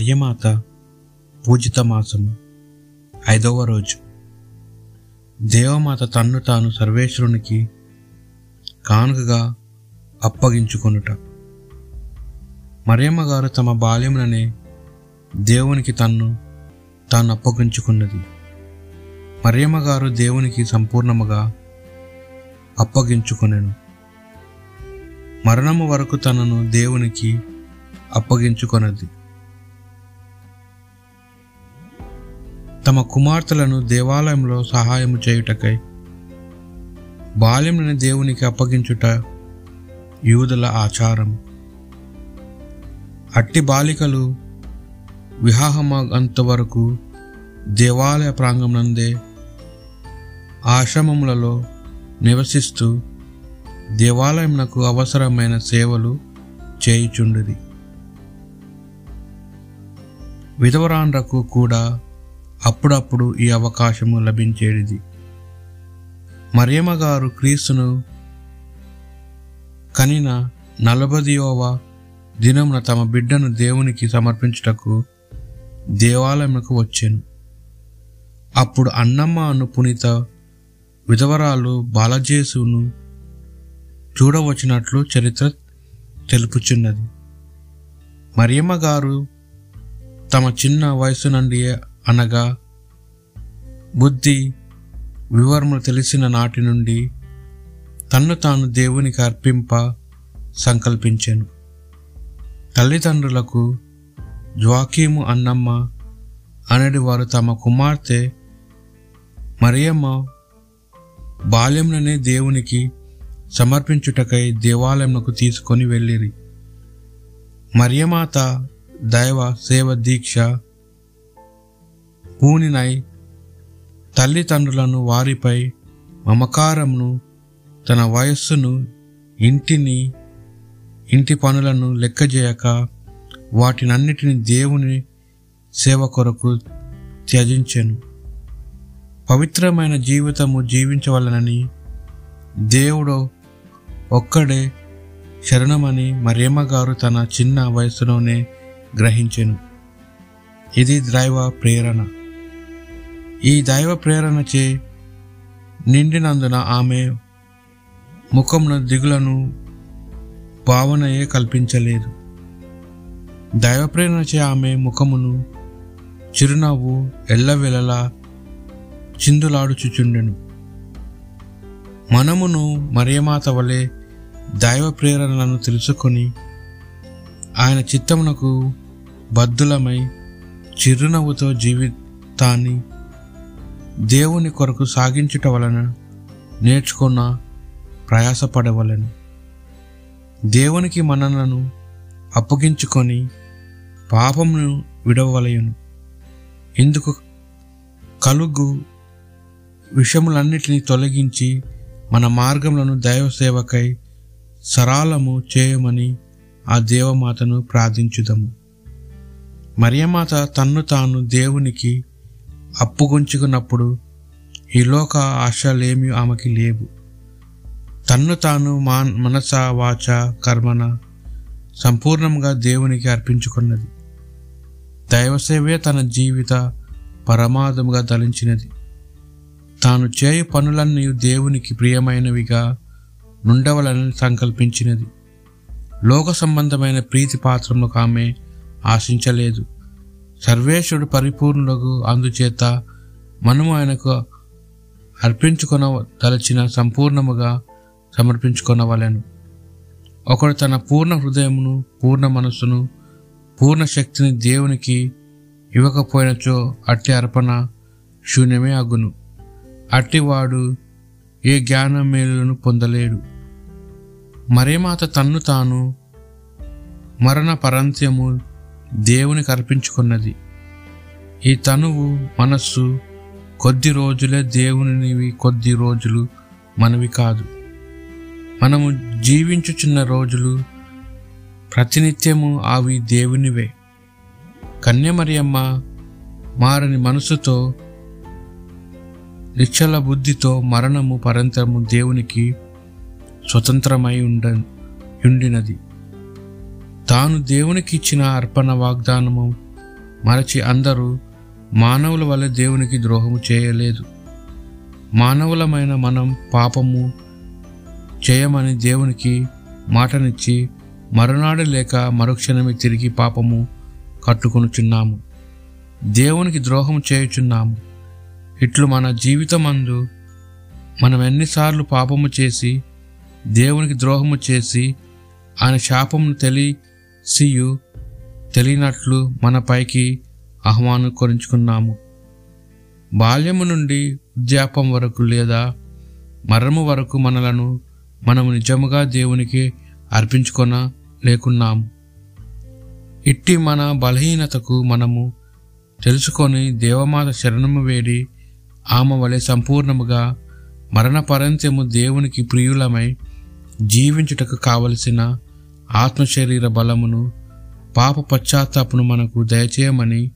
మరియమాత పూజిత మాసము ఐదవ రోజు. దేవమాత తన్ను తాను సర్వేశ్వరునికి కానుకగా అప్పగించుకొనుట. మరియమ్మ గారు తమ బాల్యముననే దేవునికి తన్ను తాను అప్పగించుకున్నది. మరియమ్మ గారు దేవునికి సంపూర్ణముగా అప్పగించుకొనెను. మరణము వరకు తనను దేవునికి అప్పగించుకొనది. తమ కుమార్తెలను దేవాలయంలో సహాయము చేయుటకై బాల్యంలోని దేవునికి అప్పగించుట యూదుల ఆచారం. అట్టి బాలికలు వివాహమంత వరకు దేవాలయ ప్రాంగణందే ఆశ్రమములలో నివసిస్తూ దేవాలయంనకు అవసరమైన సేవలు చేయుచుండిరి. విధవరాండ్రకు కూడా అప్పుడప్పుడు ఈ అవకాశము లభించేది మరియమ్మ గారు క్రీస్తును కనిన నలభదియోవ దినమున తమ బిడ్డను దేవునికి సమర్పించుటకు దేవాలయమునకు వచ్చాను. అప్పుడు అన్నమ్మ అను పునీత విధవరాలు బాలజేసును చూడవచ్చినట్లు చరిత్ర తెలుపుచున్నది. మరియమ్మ గారు తమ చిన్న వయసు నుండి అనగా బుద్ధి వివరములు తెలిసిన నాటి నుండి తన్ను తాను దేవునికి అర్పింప సంకల్పించాను. తల్లిదండ్రులకు జ్వాకీము అన్నమ్మ అనడి వారు తమ కుమార్తె మరియమ్మ బాల్యంలోనే దేవునికి సమర్పించుటకై దేవాలయంకు తీసుకొని వెళ్ళిరి. మరియమాత దైవ సేవ దీక్ష పూనినై తల్లిదండ్రులను వారిపై మమకారమును తన వయస్సును ఇంటిని ఇంటి పనులను లెక్కజేయక వాటినన్నిటిని దేవుని సేవ కొరకు త్యజించాను. పవిత్రమైన జీవితము జీవించవలనని దేవుడు ఒక్కడే శరణమని మరీమ్మగారు తన చిన్న వయసులోనే గ్రహించెను. ఇది దైవ ప్రేరణ. ఈ దైవ ప్రేరణచే నిండినందున ఆమె ముఖమున దిగులను భావనయే కల్పించలేదు. దైవ ప్రేరణచే ఆమె ముఖమును చిరునవ్వు ఎల్లవెలలా చిందులాడుచుచుండెను. మనమును మరియమాత వలె దైవ ప్రేరణలను తెలుసుకొని ఆయన చిత్తమునకు బద్దులమై చిరునవ్వుతో జీవితాన్ని దేవుని కొరకు సాగించుట వలన నేర్చుకున్న ప్రయాసపడవలను. దేవునికి మనలను అప్పగించుకొని పాపమును విడవలయును ఇందుకు కలుగు విషములన్నిటినీ తొలగించి మన మార్గములను దైవ సేవకై సరాలము చేయమని ఆ దేవమాతను ప్రార్థించుదము. మరియమాత తన్ను తాను దేవునికి అప్పుగుంచుకున్నప్పుడు ఈ లోక ఆశలేమి ఆమెకి లేవు. తన్ను తాను మా మనస వాచ కర్మన సంపూర్ణంగా దేవునికి అర్పించుకున్నది. దైవసేవే తన జీవిత పరమాదముగా దలించినది తాను చేయు పనులన్నీ దేవునికి ప్రియమైనవిగా నుండవలని సంకల్పించినది. లోక సంబంధమైన ప్రీతి పాత్రములకు ఆమె ఆశించలేదు. సర్వేశ్వరుడు పరిపూర్ణులకు అందుచేత మనము ఆయనకు అర్పించుకొన తలచిన సంపూర్ణముగా సమర్పించుకొనవలెను. ఒకడు తన పూర్ణ హృదయమును పూర్ణ మనస్సును పూర్ణ శక్తిని దేవునికి ఇవ్వకపోయినచో అట్టి అర్పణ శూన్యమే అగును. అట్టివాడు ఏ జ్ఞాన మేలులను పొందలేడు. మరేమాత తన్ను తాను మరణ పరంత్యము దేవునికి అర్పించుకున్నది. ఈ తనువు మనస్సు కొద్ది రోజులే దేవునివి కొద్ది రోజులు మనవి కాదు. మనము జీవించుచున్న రోజులు ప్రతినిత్యము అవి దేవునివే. కన్యమరియమ్మ మారని మనసుతో నిశ్చల బుద్ధితో మరణము పరంతరము దేవునికి స్వతంత్రమై ఉండ ఉండినది. తాను దేవునికి ఇచ్చిన అర్పణ వాగ్దానము. మరచి అందరూ మానవుల వల్ల దేవునికి ద్రోహము చేయలేదు. మానవులమైన మనం పాపము చేయమని దేవునికి మాటనిచ్చి మరునాడు లేక మరుక్షణమే తిరిగి పాపము కట్టుకొనుచున్నాము దేవునికి ద్రోహం చేయుచున్నాము. ఇట్లు మన జీవితమందు మనం ఎన్నిసార్లు పాపము చేసి దేవునికి ద్రోహము చేసి ఆయన శాపమును సియు తెలియనట్లు మన పైకి ఆహ్వానించుకున్నాము. బాల్యము నుండి వృద్ధాపం వరకు లేదా మరణము వరకు మనలను మనము నిజముగా దేవునికి అర్పించుకొన లేకున్నాము. ఇట్టి మన బలహీనతకు మనము తెలుసుకొని దేవమాత శరణము వేడి ఆమె వలె సంపూర్ణముగా మరణ పరంత్యము దేవునికి ప్రియులమై జీవించుటకు కావలసిన ఆత్మశరీర బలమును పాప పశ్చాత్తాపను మనకు దయచేయమని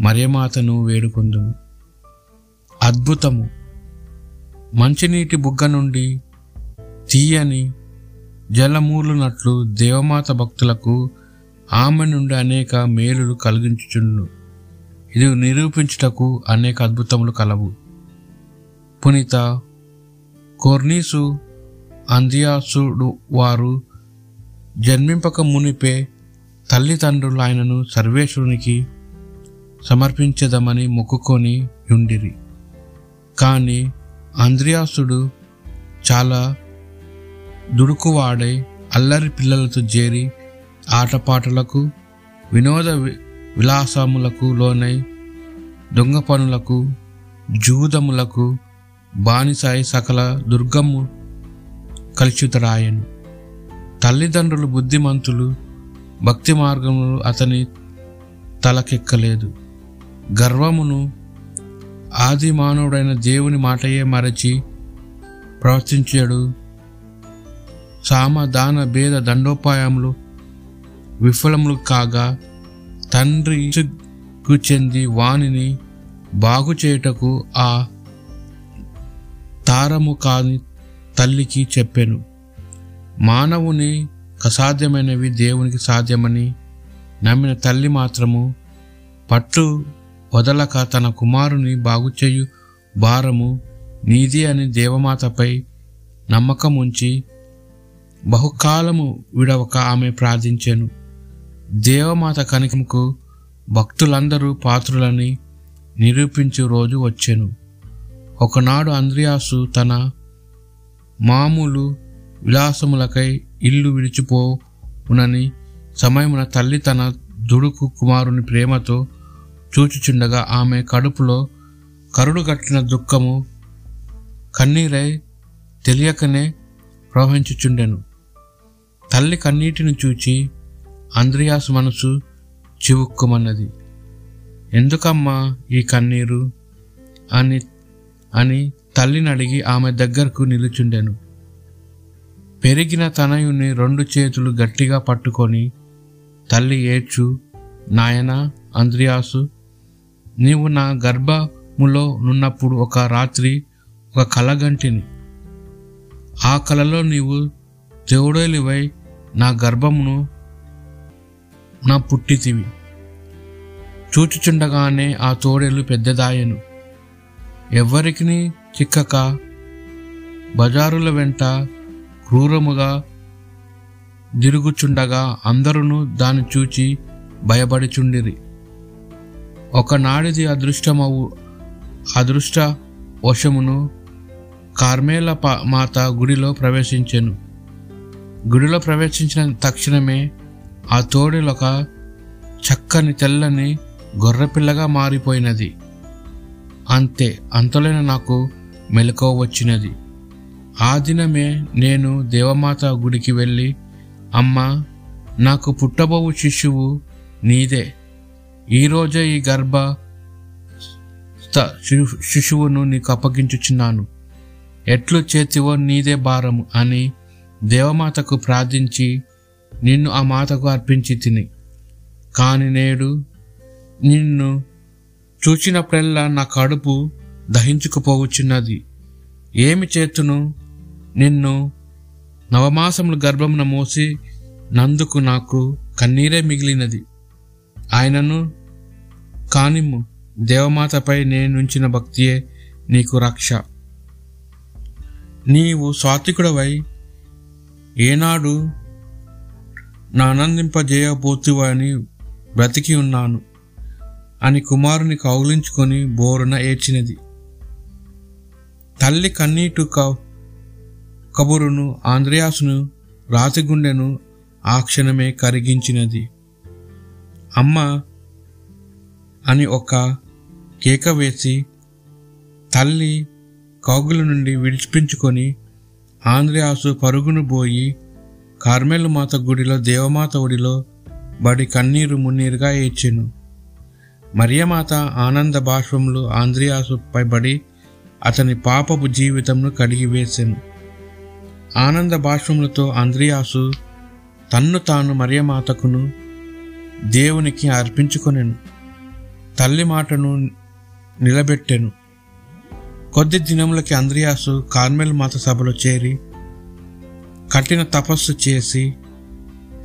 మరియమాతను వేడుకుందుము. అద్భుతము! మంచినీటి బుగ్గ నుండి తీయని జలమూలునట్లు దేవమాత భక్తులకు ఆమె నుండి అనేక మేలులు కలిగించుచుండు ఇది నిరూపించుటకు అనేక అద్భుతములు కలవు. పునీత కోర్నీసు అందియాసుడు వారు జన్మింపక మునిపే తల్లిదండ్రులు ఆయనను సర్వేశ్వరునికి సమర్పించదమని మొక్కుకొని ఉండిరి. కానీ అంద్రియాసుడు చాలా దుడుకువాడై అల్లరి పిల్లలతో చేరి ఆటపాటలకు వినోద విలాసములకు లోనై దొంగ పనులకు జూదములకు బానిసాయి సకల దుర్గము కలుషితరాయను తల్లిదండ్రులు బుద్ధిమంతులు భక్తి మార్గములు అతని తలకెక్కలేదు. గర్వమును ఆది మానవుడైన దేవుని మాటయే మరచి ప్రవర్తించాడు సామ దాన భేద దండోపాయములు విఫలములు కాగా తండ్రి చెంది వానిని బాగు చేయుటకు ఆ తారము కాని తల్లికి చెప్పాను. మానవుని అసాధ్యమైనవి దేవునికి సాధ్యమని నమ్మిన తల్లి మాత్రము పట్టు వదలక తన కుమారుని బాగుచేయు భారము నీది అని దేవమాతపై నమ్మకం ఉంచి బహుకాలము విడవక ఆమె ప్రార్థించాను. దేవమాత కనికముకు భక్తులందరూ పాత్రులని నిరూపించు రోజు వచ్చాను. ఒకనాడు అంద్రియాసు తన మామూలు విలాసములకై ఇల్లు విడిచిపోవునని సమయమున తల్లి తన దుడుకు కుమారుని ప్రేమతో చూచుచుండగా ఆమె కడుపులో కరుడుగట్టిన దుఃఖము కన్నీరై తెలియకనే ప్రవహించుచుండెను. తల్లి కన్నీటిని చూచి అంద్రియాసు మనసు చివుక్కుమన్నది. ఎందుకమ్మా ఈ కన్నీరు? అని అని తల్లిని అడిగి ఆమె దగ్గరకు నిలుచుండెను. పెరిగిన తనయుని రెండు చేతులు గట్టిగా పట్టుకొని తల్లి ఏడ్చు నాయనా అంద్రియాసు నీవు నా గర్భములో నున్నప్పుడు ఒక రాత్రి ఒక కలగంటిని. ఆ కలలో నీవు దేవుడేలివై నా గర్భమును నా పుట్టితివి. చూచుచుండగానే ఆ తోడేలు పెద్దదాయను. ఎవ్వరికి చిక్కక బజారుల వెంట క్రూరముగా దిరుగుచుండగా అందరూ దాన్ని చూచి భయపడిచుండిరి. ఒకనాడిది అదృష్టమవు అదృష్ట వశమును కార్మేల మాత గుడిలో ప్రవేశించెను. గుడిలో ప్రవేశించిన తక్షణమే ఆ తోడిలొక చక్కని తెల్లని గొర్రెపిల్లగా మారిపోయినది. అంతే అంతలోనే నాకు మెలకువ వచ్చినది. ఆ దినమే నేను దేవమాత గుడికి వెళ్ళి అమ్మా నాకు పుట్టబోవు శిశువు నీదే. ఈరోజే ఈ గర్భ శిశువును నీకు అప్పగించుచున్నాను. ఎట్లు చేతివో నీదే భారము అని దేవమాతకు ప్రార్థించి నిన్ను ఆ మాతకు అర్పించి తిని. కాని నేడు నిన్ను చూచినప్పుడల్లా నా కడుపు దహించుకుపోవచ్చున్నది ఏమి చేతును? నిన్ను నవమాసములు గర్భమున మోసి నందుకు నాకు కన్నీరే మిగిలినది. ఆయనను కానిమ్ము దేవమాతపై నేనుంచిన భక్తియే నీకు రక్ష. నీవు సాత్వికుడవై ఏనాడు నా ఆనందింపజేయబోతువని బ్రతికి ఉన్నాను అని కుమారుని కౌలించుకొని బోరున ఏడ్చినది. తల్లి కన్నీటు కౌ కబురును ఆంద్రయాసును రాతిగుండెను ఆ క్షణమే కరిగించినది. అమ్మ అని ఒక కేక వేసి తల్లి కౌగుల నుండి విడిపించుకొని ఆంధ్రయాసు పరుగును పోయి కార్మెలు మాత గుడిలో దేవమాత ఒడిలో బడి కన్నీరు మున్నీరుగా ఏడ్చెను మరియమాత ఆనంద బాష్పములు ఆంద్రియాసుపై పైబడి అతని పాపపు జీవితంను కడిగివేసెను. ఆనంద బాష్పములతో ఆంద్రియాసు తన్ను తాను మరియమాతకును దేవునికి అర్పించుకొనెను. తల్లి మాటను నిలబెట్టెను. కొద్ది దినములకి అంద్రియాసు కార్మెల్ మాత సభలో చేరి కఠిన తపస్సు చేసి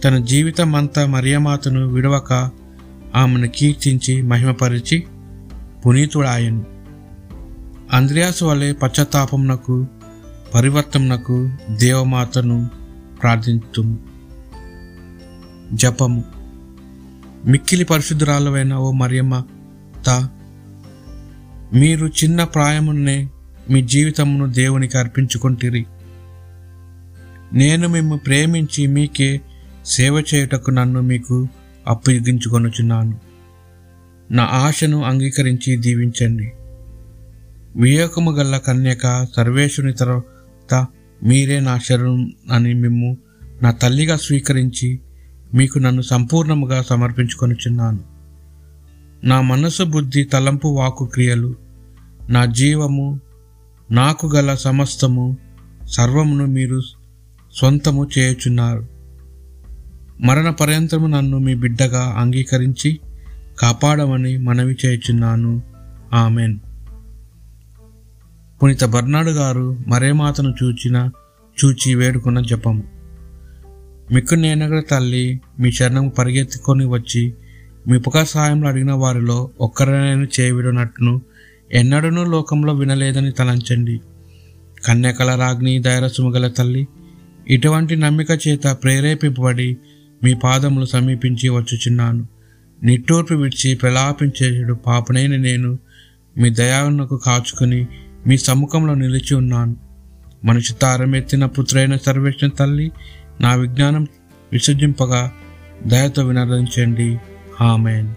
తన జీవితం అంతా మరియమాతను విడవక ఆమెను కీర్తించి మహిమపరిచి పునీతుడాయను. అంద్రియాసు వలె పశ్చాత్తాపమునకు పరివర్తనకు దేవమాతను ప్రార్థించటం జపము మిక్కిలి పరిశుద్ధురాలవైన ఓ మరియమ్మ తా మీరు చిన్న ప్రాయమున్నే మీ జీవితమును దేవునికి అర్పించుకుంటిరి. నేను మిమ్ము ప్రేమించి మీకే సేవ చేయుటకు నన్ను మీకు అప్పగించుకొనుచున్నాను. నా ఆశను అంగీకరించి దీవించండి. వివేకము గల్ల కన్యక సర్వేశుని తర్వాత మీరే నా శరణం అని మిమ్ము నా తల్లిగా స్వీకరించి మీకు నన్ను సంపూర్ణముగా సమర్పించుకొనుచున్నాను. నా మనసు బుద్ధి తలంపు వాకు క్రియలు నా జీవము నాకు గల సమస్తము సర్వమును మీరు సొంతము చేయుచున్నారు. మరణ పర్యంతము నన్ను మీ బిడ్డగా అంగీకరించి కాపాడమని మనవి చేయుచున్నాను. ఆమెన్. పునీత బర్నాడు గారు మరేమాతను చూచిన చూచి వేడుకున్న జపము మిక్కు నేనగల తల్లి మీ చరణం పరిగెత్తుకొని వచ్చి మీ ఉపకార సహాయంలో అడిగిన వారిలో ఒక్కరినైనా చేయవిడనట్టును ఎన్నడూనూ లోకంలో వినలేదని తలంచండి. కన్యకల రాజ్ఞి ధైర్యసుము గల తల్లి ఇటువంటి నమ్మిక చేత ప్రేరేపింపబడి మీ పాదములు సమీపించి వచ్చుచున్నాను. నిట్టూర్పు విడిచి ప్రలాపించేడు పాపనైన నేను మీ దయాన్నకు కాచుకుని మీ సముఖంలో నిలిచి ఉన్నాను. మనిషి తారమెత్తిన పుత్రైన సర్వేశ్వర తల్లి నా విజ్ఞానం విసర్జింపగా దయతో వినర్దించండి ఆమెన్.